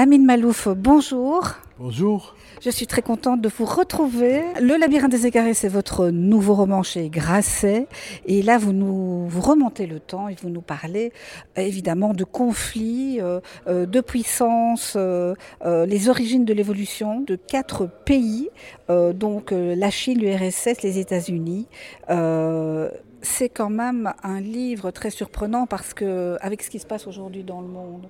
Amine Malouf, bonjour. Bonjour. Je suis très contente de vous retrouver. Le labyrinthe des égarés, c'est votre nouveau roman chez Grasset. Et là, vous nous vous remontez le temps et vous nous parlez euh, évidemment de conflits, euh, euh, de puissance, les origines de l'évolution de quatre pays, donc la Chine, l'URSS, les États-Unis. c'est quand même un livre très surprenant parce que, avec ce qui se passe aujourd'hui dans le monde,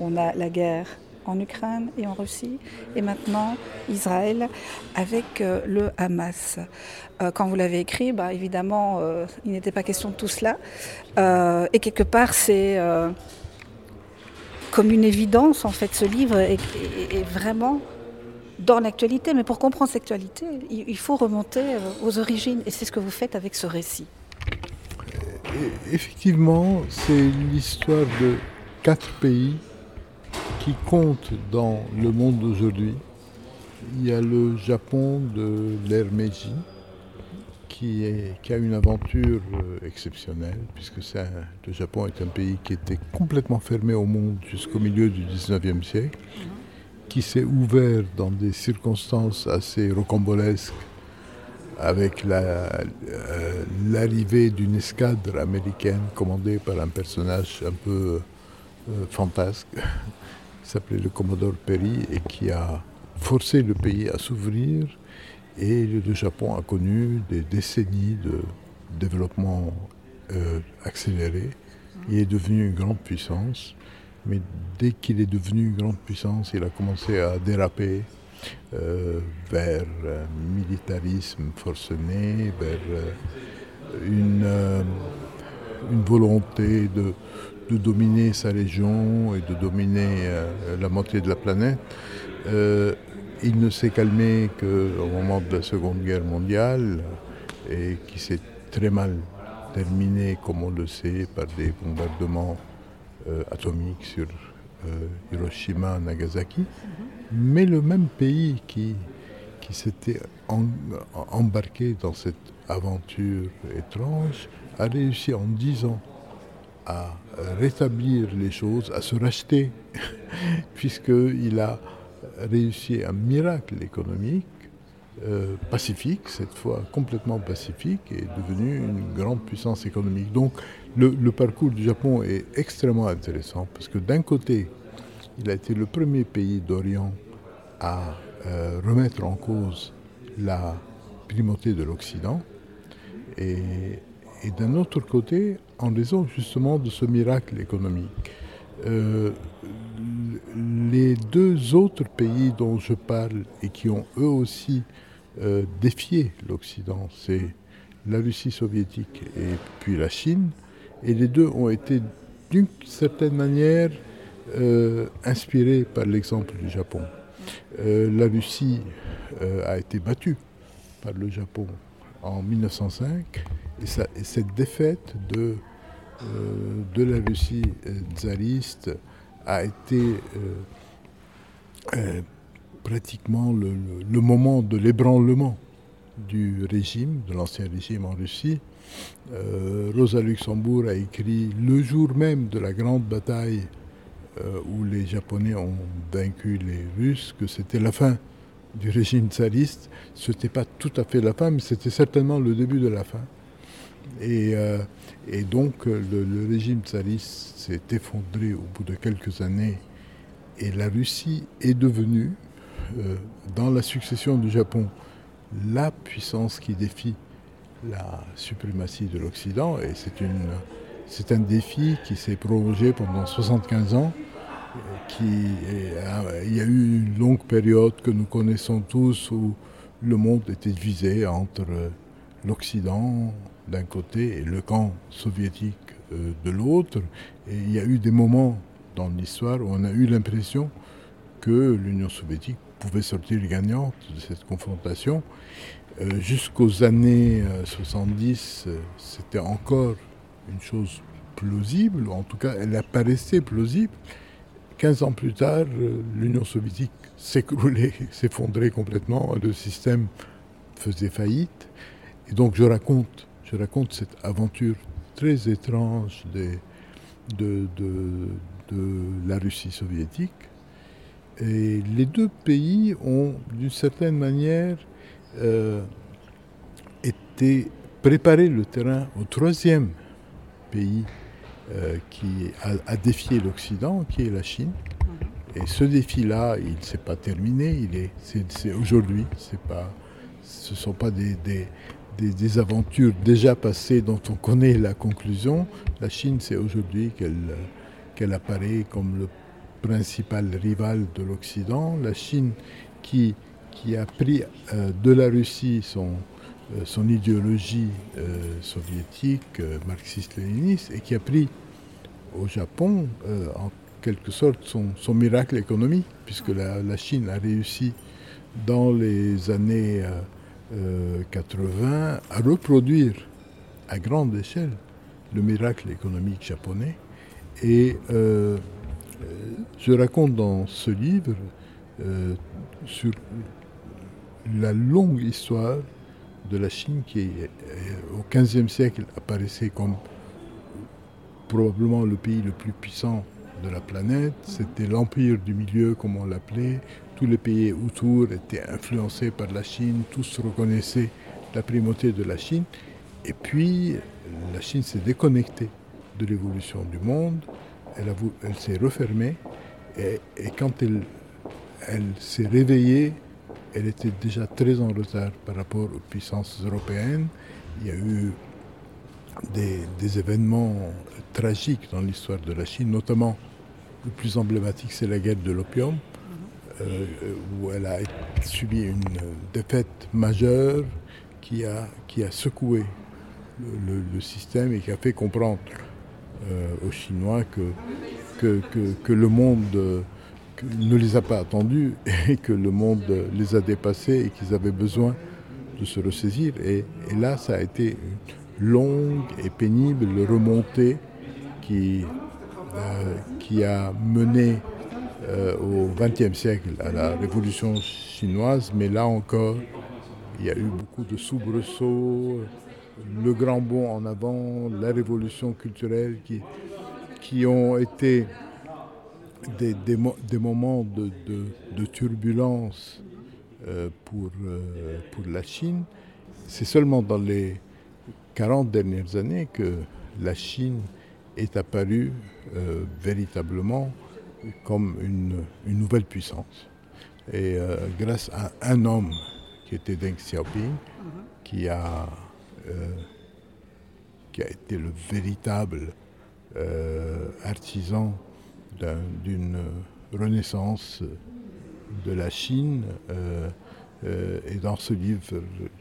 on a la guerre, en Ukraine et en Russie, et maintenant Israël avec euh, le Hamas. Euh, quand vous l'avez écrit, bah, évidemment, euh, il n'était pas question de tout cela. et quelque part, c'est comme une évidence, en fait, ce livre est, vraiment dans l'actualité. Mais pour comprendre cette actualité, il, faut remonter aux origines, et c'est ce que vous faites avec ce récit. Effectivement, c'est l'histoire de quatre pays qui compte dans le monde d'aujourd'hui. Il y a le Japon de l'ère Meiji, qui, a une aventure euh, exceptionnelle, puisque le Japon est un pays qui était complètement fermé au monde jusqu'au milieu du 19e siècle, qui s'est ouvert dans des circonstances assez rocambolesques avec euh, l'arrivée d'une escadre américaine commandée par un personnage un peu euh, fantasque s'appelait le Commodore Perry et qui a forcé le pays à s'ouvrir. Et le Japon a connu des décennies de développement euh, accéléré. Il est devenu une grande puissance, mais dès qu'il est devenu une grande puissance, il a commencé à déraper euh, vers un militarisme forcené, vers euh, une, une volonté de, de dominer sa région et de dominer euh, la moitié de la planète. Euh, il ne s'est calmé qu'au moment de la Seconde Guerre mondiale et qui s'est très mal terminé, comme on le sait, par des bombardements euh, atomiques sur Hiroshima, Nagasaki. Mais le même pays qui, qui s'était embarqué dans cette aventure étrange a réussi en dix ans à rétablir les choses, à se racheter, puisqu'il a réussi un miracle économique, euh, pacifique, cette fois complètement pacifique, et est devenu une grande puissance économique. Donc le, parcours du Japon est extrêmement intéressant, parce que d'un côté, il a été le premier pays d'Orient à euh, remettre en cause la primauté de l'Occident, et et d'un autre côté, en raison justement de ce miracle économique. Euh, les deux autres pays dont je parle et qui ont eux aussi euh, défié l'Occident, c'est la Russie soviétique et puis la Chine, et les deux ont été d'une certaine manière euh, inspirés par l'exemple du Japon. la Russie a été battue par le Japon en 1905 et, cette défaite de, euh, de la Russie euh, tsariste a été euh, pratiquement le, moment de l'ébranlement du régime, de l'ancien régime en Russie. Rosa Luxembourg a écrit le jour même de la grande bataille où les Japonais ont vaincu les Russes que c'était la fin du régime tsariste. Ce n'était pas tout à fait la fin, mais c'était certainement le début de la fin. Et, euh, donc le, régime tsariste s'est effondré au bout de quelques années et la Russie est devenue, euh, dans la succession du Japon, la puissance qui défie la suprématie de l'Occident. Et c'est un défi qui s'est prolongé pendant 75 ans. Qui il y a eu une longue période que nous connaissons tous où le monde était divisé entre l'Occident, d'un côté et le camp soviétique euh, de l'autre. Et il y a eu des moments dans l'histoire où on a eu l'impression que l'Union soviétique pouvait sortir gagnante de cette confrontation. Euh, jusqu'aux années 70, euh, c'était encore une chose plausible, en tout cas elle apparaissait plausible. 15 ans plus tard, l'Union soviétique s'écroulait, s'effondrait complètement, le système faisait faillite. Et donc je raconte je raconte cette aventure très étrange de, la Russie soviétique. Et les deux pays ont, d'une certaine manière, euh, été préparé le terrain au troisième pays euh, qui a, défié l'Occident, qui est la Chine. Et ce défi-là, il ne s'est pas terminé, il est, c'est, aujourd'hui. C'est pas, ce ne sont pas des, des, aventures déjà passées dont on connaît la conclusion. La Chine, c'est aujourd'hui qu'elle, qu'elle apparaît comme le principal rival de l'Occident. La Chine qui, qui a pris euh, de la Russie son, euh, son idéologie euh, soviétique, marxiste-léniniste, et qui a pris au Japon en quelque sorte son, miracle économique, puisque la, Chine a réussi dans les années 80 à reproduire à grande échelle le miracle économique japonais. Et je raconte dans ce livre euh, sur la longue histoire de la Chine qui, euh, au XVe siècle, apparaissait comme probablement le pays le plus puissant de la planète. C'était l'empire du milieu, comme on l'appelait. Tous les pays autour étaient influencés par la Chine, tous reconnaissaient la primauté de la Chine. Et puis, la Chine s'est déconnectée de l'évolution du monde, elle, s'est refermée, et, quand elle s'est réveillée, elle était déjà très en retard par rapport aux puissances européennes. Il y a eu des, événements tragiques dans l'histoire de la Chine, notamment le plus emblématique, c'est la guerre de l'opium, euh, où elle a subi une défaite majeure qui a, qui a secoué le, système et qui a fait comprendre euh, aux Chinois que, que, que le monde ne les a pas attendus et que le monde les a dépassés et qu'ils avaient besoin de se ressaisir. Et, là, ça a été une longue et pénible remontée qui, euh, a mené euh, au XXe siècle à la révolution chinoise, mais là encore, il y a eu beaucoup de soubresauts, le grand bond en avant, la révolution culturelle qui ont été des, moments de, turbulence euh, pour, euh, pour la Chine. C'est seulement dans les 40 dernières années que la Chine est apparue euh, véritablement comme une, nouvelle puissance. Et grâce à un homme qui était Deng Xiaoping, qui a, qui a été le véritable artisan d'une renaissance de la Chine. Euh, euh, et dans ce livre,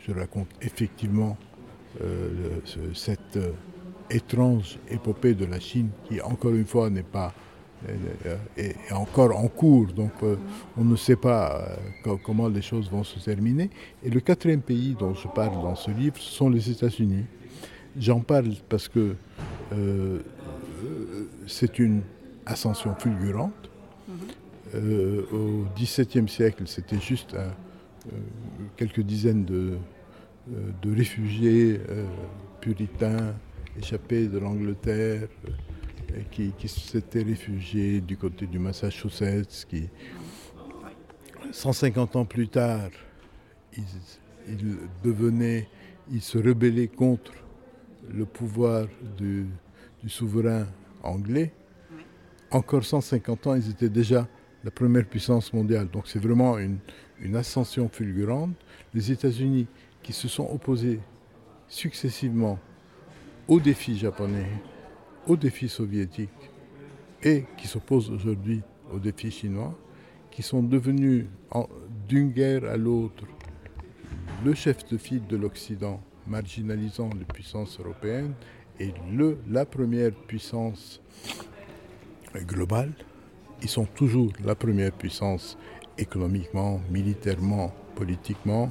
je, raconte effectivement euh, cette étrange épopée de la Chine qui, encore une fois, n'est pas est, encore en cours, donc on ne sait pas comment les choses vont se terminer. Et le quatrième pays dont je parle dans ce livre, sont les États-Unis. J'en parle parce que c'est une ascension fulgurante. Euh, au XVIIe siècle, c'était juste euh, quelques dizaines de, euh, de réfugiés puritains échappés de l'Angleterre qui, s'étaient réfugiés du côté du Massachusetts, qui, 150 ans plus tard, ils, devenaient, ils se rebellaient contre le pouvoir du souverain anglais encore 150 ans, ils étaient déjà la première puissance mondiale. Donc c'est vraiment une, ascension fulgurante. Les États-Unis qui se sont opposés successivement aux défis japonais, aux défis soviétiques et qui s'opposent aujourd'hui aux défis chinois, qui sont devenus d'une guerre à l'autre le chef de file de l'Occident, marginalisant les puissances européennes, et le, la première puissance global, ils sont toujours la première puissance économiquement, militairement, politiquement,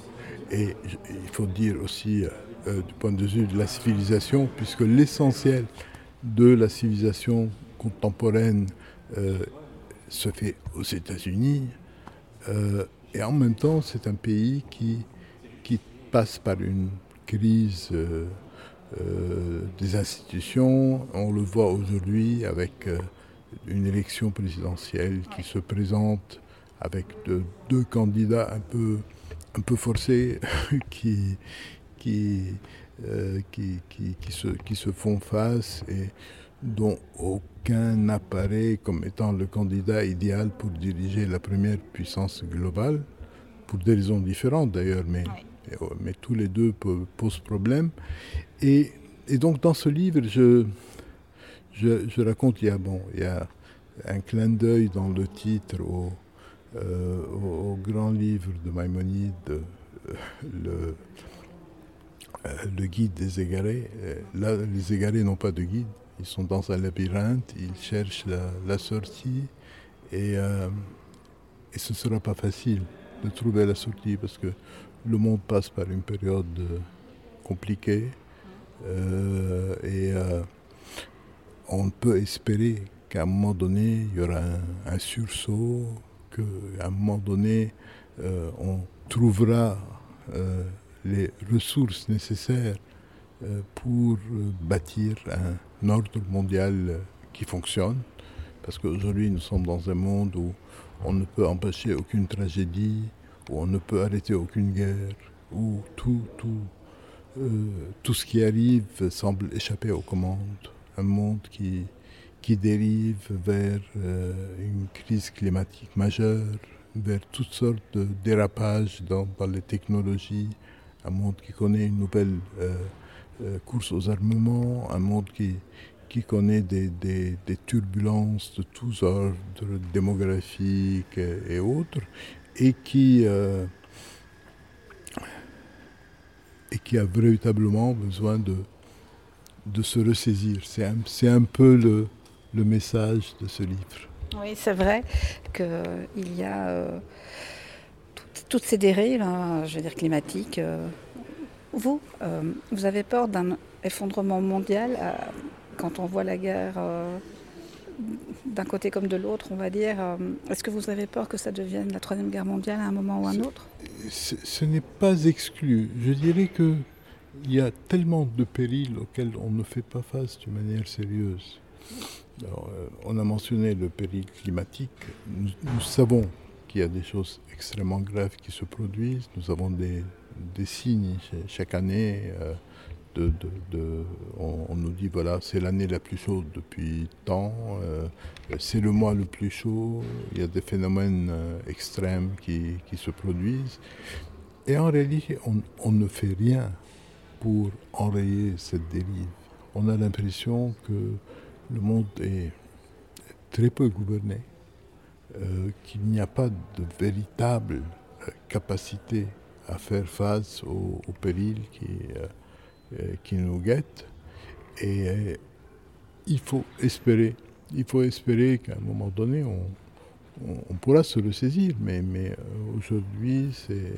et il faut dire aussi euh, du point de vue de la civilisation, puisque l'essentiel de la civilisation contemporaine euh, se fait aux États-Unis, euh, et en même temps c'est un pays qui, qui passe par une crise des institutions, on le voit aujourd'hui avec une élection présidentielle qui se présente avec deux candidats un peu, un peu forcés qui, qui, euh, qui, qui, se, qui se font face et dont aucun n'apparaît comme étant le candidat idéal pour diriger la première puissance globale, pour des raisons différentes d'ailleurs, mais, mais tous les deux posent problème. Et, et donc dans ce livre, je, je, raconte, il y, a, bon, il y a un clin d'œil dans le titre au, euh, grand livre de Maïmonide, euh, le, euh, le guide des égarés. Là, les égarés n'ont pas de guide, ils sont dans un labyrinthe, ils cherchent la, sortie. Et, et ce ne sera pas facile de trouver la sortie parce que le monde passe par une période compliquée. Et on peut espérer qu'à un moment donné, il y aura un sursaut, qu'à un moment donné, euh, on trouvera euh, les ressources nécessaires euh, pour bâtir un ordre mondial qui fonctionne. Parce qu'aujourd'hui, nous sommes dans un monde où on ne peut empêcher aucune tragédie, où on ne peut arrêter aucune guerre, où tout, tout, tout ce qui arrive semble échapper aux commandes. Un monde qui, qui dérive vers euh, une crise climatique majeure, vers toutes sortes de dérapages dans, les technologies, un monde qui connaît une nouvelle euh, euh, course aux armements, un monde qui, qui connaît des, des, turbulences de tous ordres, démographiques et, autres, et qui, et qui a véritablement besoin de, de se ressaisir. C'est un, un peu le, le message de ce livre. Oui, c'est vrai qu'il y a euh, toutes, ces dérives, hein, je veux dire climatiques. Euh, vous, euh, vous avez peur d'un effondrement mondial quand on voit la guerre d'un côté comme de l'autre, on va dire. Est-ce que vous avez peur que ça devienne la troisième guerre mondiale à un moment ou à un autre? Ce n'est pas exclu. Je dirais que il y a tellement de périls auxquels on ne fait pas face d'une manière sérieuse. Euh, on a mentionné le péril climatique. Nous, savons qu'il y a des choses extrêmement graves qui se produisent. Nous avons des, signes chaque année. Euh, on, nous dit voilà, c'est l'année la plus chaude depuis tant, euh, c'est le mois le plus chaud, il y a des phénomènes extrêmes qui, se produisent. Et en réalité, on, on ne fait rien pour enrayer cette dérive. On a l'impression que le monde est très peu gouverné, euh, qu'il n'y a pas de véritable euh, capacité à faire face aux, périls qui, euh, qui nous guettent. Et il faut espérer, il faut espérer qu'à un moment donné, on, pourra se ressaisir. Mais, mais aujourd'hui, c'est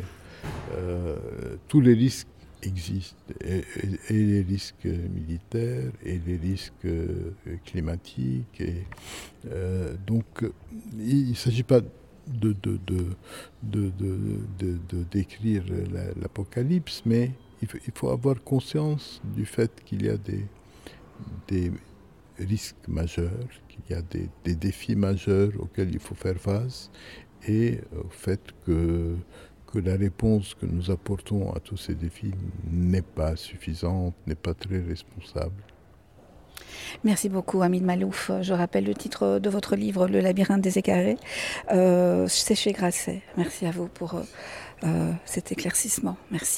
tous les risques existent, et, les risques militaires et les risques euh, climatiques. Et, euh, donc, il ne s'agit pas de, de, de, de décrire l'apocalypse, mais il faut, il faut, avoir conscience du fait qu'il y a des, des risques majeurs, qu'il y a des, des, défis majeurs auxquels il faut faire face, et au fait que que la réponse que nous apportons à tous ces défis n'est pas suffisante, n'est pas très responsable. Merci beaucoup, Amine Malouf. Je rappelle le titre de votre livre, Le labyrinthe des écarés. Euh, C'est chez Grasset. Merci à vous pour euh, cet éclaircissement. Merci.